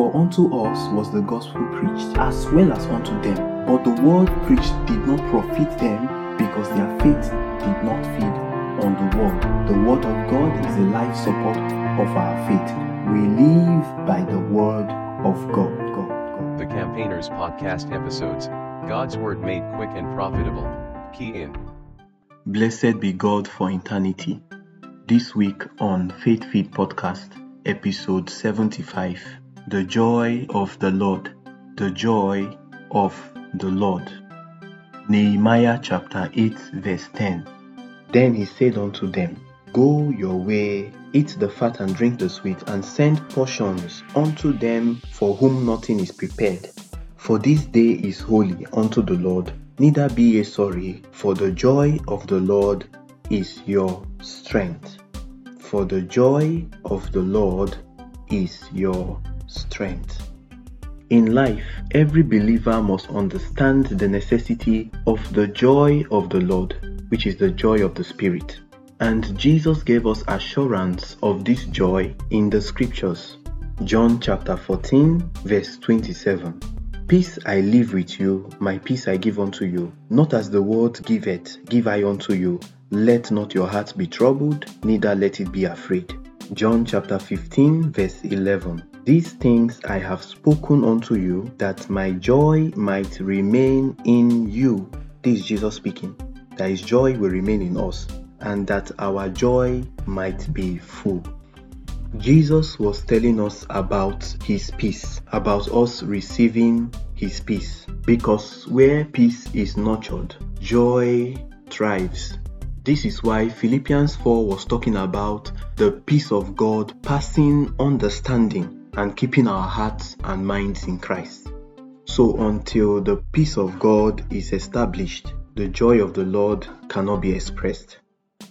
For unto us was the gospel preached, as well as unto them. But the word preached did not profit them, because their faith did not feed on the word. The word of God is the life support of our faith. We live by the word of God. God, God. The Campaigners Podcast episodes God's Word made quick and profitable. Key in. Blessed be God for eternity. This week on Faith Feed Podcast, episode 75 The Joy of the Lord. The Joy of the Lord. Nehemiah chapter 8, verse 10. Then he said unto them, Go your way, eat the fat and drink the sweet, and send portions unto them for whom nothing is prepared. For this day is holy unto the Lord. Neither be ye sorry, for the joy of the Lord is your strength. For the joy of the Lord is your strength. In life, every believer must understand the necessity of the joy of the Lord, which is the joy of the Spirit. And Jesus gave us assurance of this joy in the scriptures. John chapter 14, verse 27. Peace I leave with you, my peace I give unto you. Not as the world giveth, give I unto you. Let not your heart be troubled, neither let it be afraid. John chapter 15, verse 11. These things I have spoken unto you, that my joy might remain in you. This is Jesus speaking. That his joy will remain in us, and that our joy might be full. Jesus was telling us about his peace, about us receiving his peace. Because where peace is nurtured, joy thrives. This is why Philippians 4 was talking about the peace of God passing understanding and keeping our hearts and minds in Christ. So, until the peace of God is established, the joy of the Lord cannot be expressed.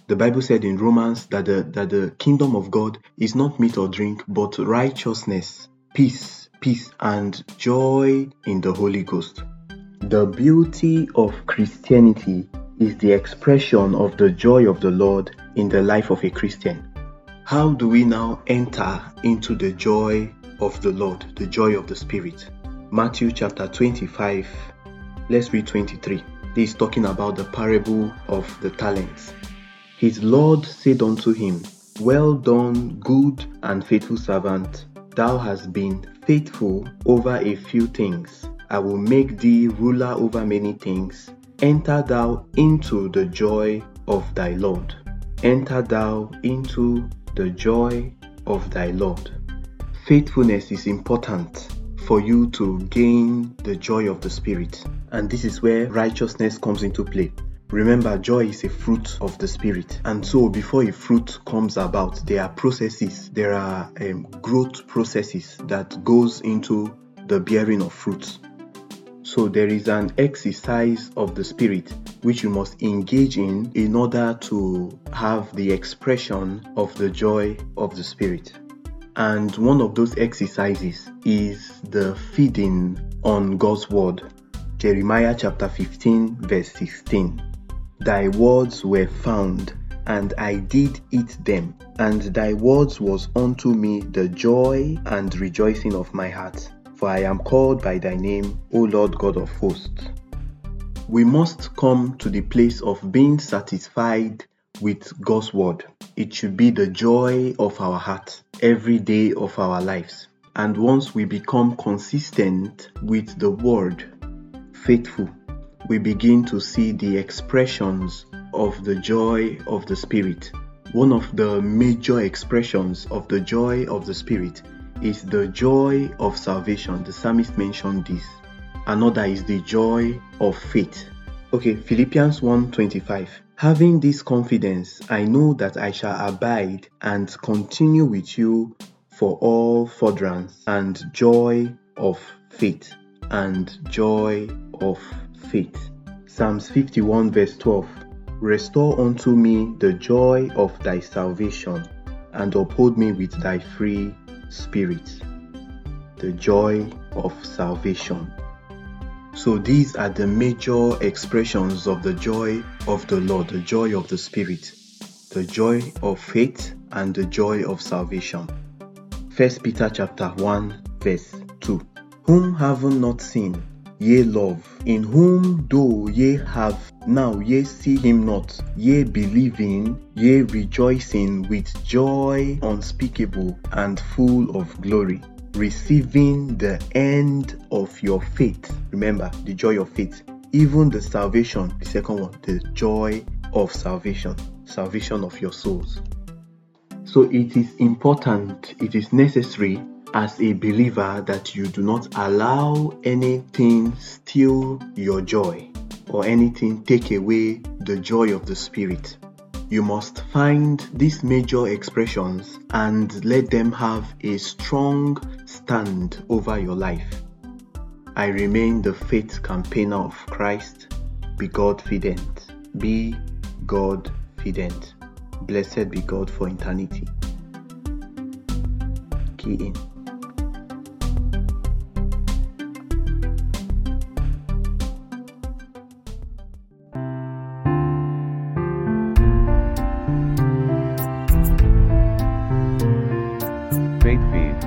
The Bible said in Romans that the, that the kingdom of God is not meat or drink, but righteousness, peace, peace, and joy in the Holy Ghost. The beauty of Christianity is the expression of the joy of the Lord in the life of a Christian. How do we now enter into the joy of the Lord, the joy of the Spirit? Matthew chapter 25, let's read 23. This is talking about the parable of the talents. His Lord said unto him, Well done, good and faithful servant. Thou hast been faithful over a few things. I will make thee ruler over many things. Enter thou into the joy of thy Lord. Enter thou into the joy of thy Lord. Faithfulness is important for you to gain the joy of the Spirit, and this is where righteousness comes into play. Remember, joy is a fruit of the Spirit, and so before a fruit comes about, there are processes, there are um, growth processes that goes into the bearing of fruits. So there is an exercise of the Spirit which you must engage in in order to have the expression of the joy of the Spirit. And one of those exercises is the feeding on God's Word. Jeremiah chapter 15, verse 16. Thy words were found, and I did eat them, and thy words was unto me the joy and rejoicing of my heart. For I am called by thy name, O Lord God of hosts. We must come to the place of being satisfied with God's word. It should be the joy of our heart every day of our lives. And once we become consistent with the word, faithful, we begin to see the expressions of the joy of the Spirit. One of the major expressions of the joy of the Spirit is the joy of salvation. The psalmist mentioned this. Another is the joy of faith. Okay, Philippians 1:25. Having this confidence, I know that I shall abide and continue with you for all furtherance and joy of faith and joy of faith. Psalms 51 verse 12. Restore unto me the joy of thy salvation and uphold me with thy free spirit. The joy of salvation. So these are the major expressions of the joy of the Lord, the joy of the Spirit, the joy of faith and the joy of salvation. First Peter chapter 1 verse 2. Whom have not seen, ye love, in whom though ye have now ye see him not, ye believing, ye rejoicing with joy unspeakable and full of glory, receiving the end of your faith. Remember the joy of faith, even the salvation, the second one, the joy of salvation, salvation of your souls. So it is important, it is necessary as a believer that you do not allow anything steal your joy or anything take away the joy of the Spirit. You must find these major expressions and let them have a strong stand over your life. I remain the faith campaigner of Christ. Be God fident. Be God fident. Blessed be God for eternity. Key in.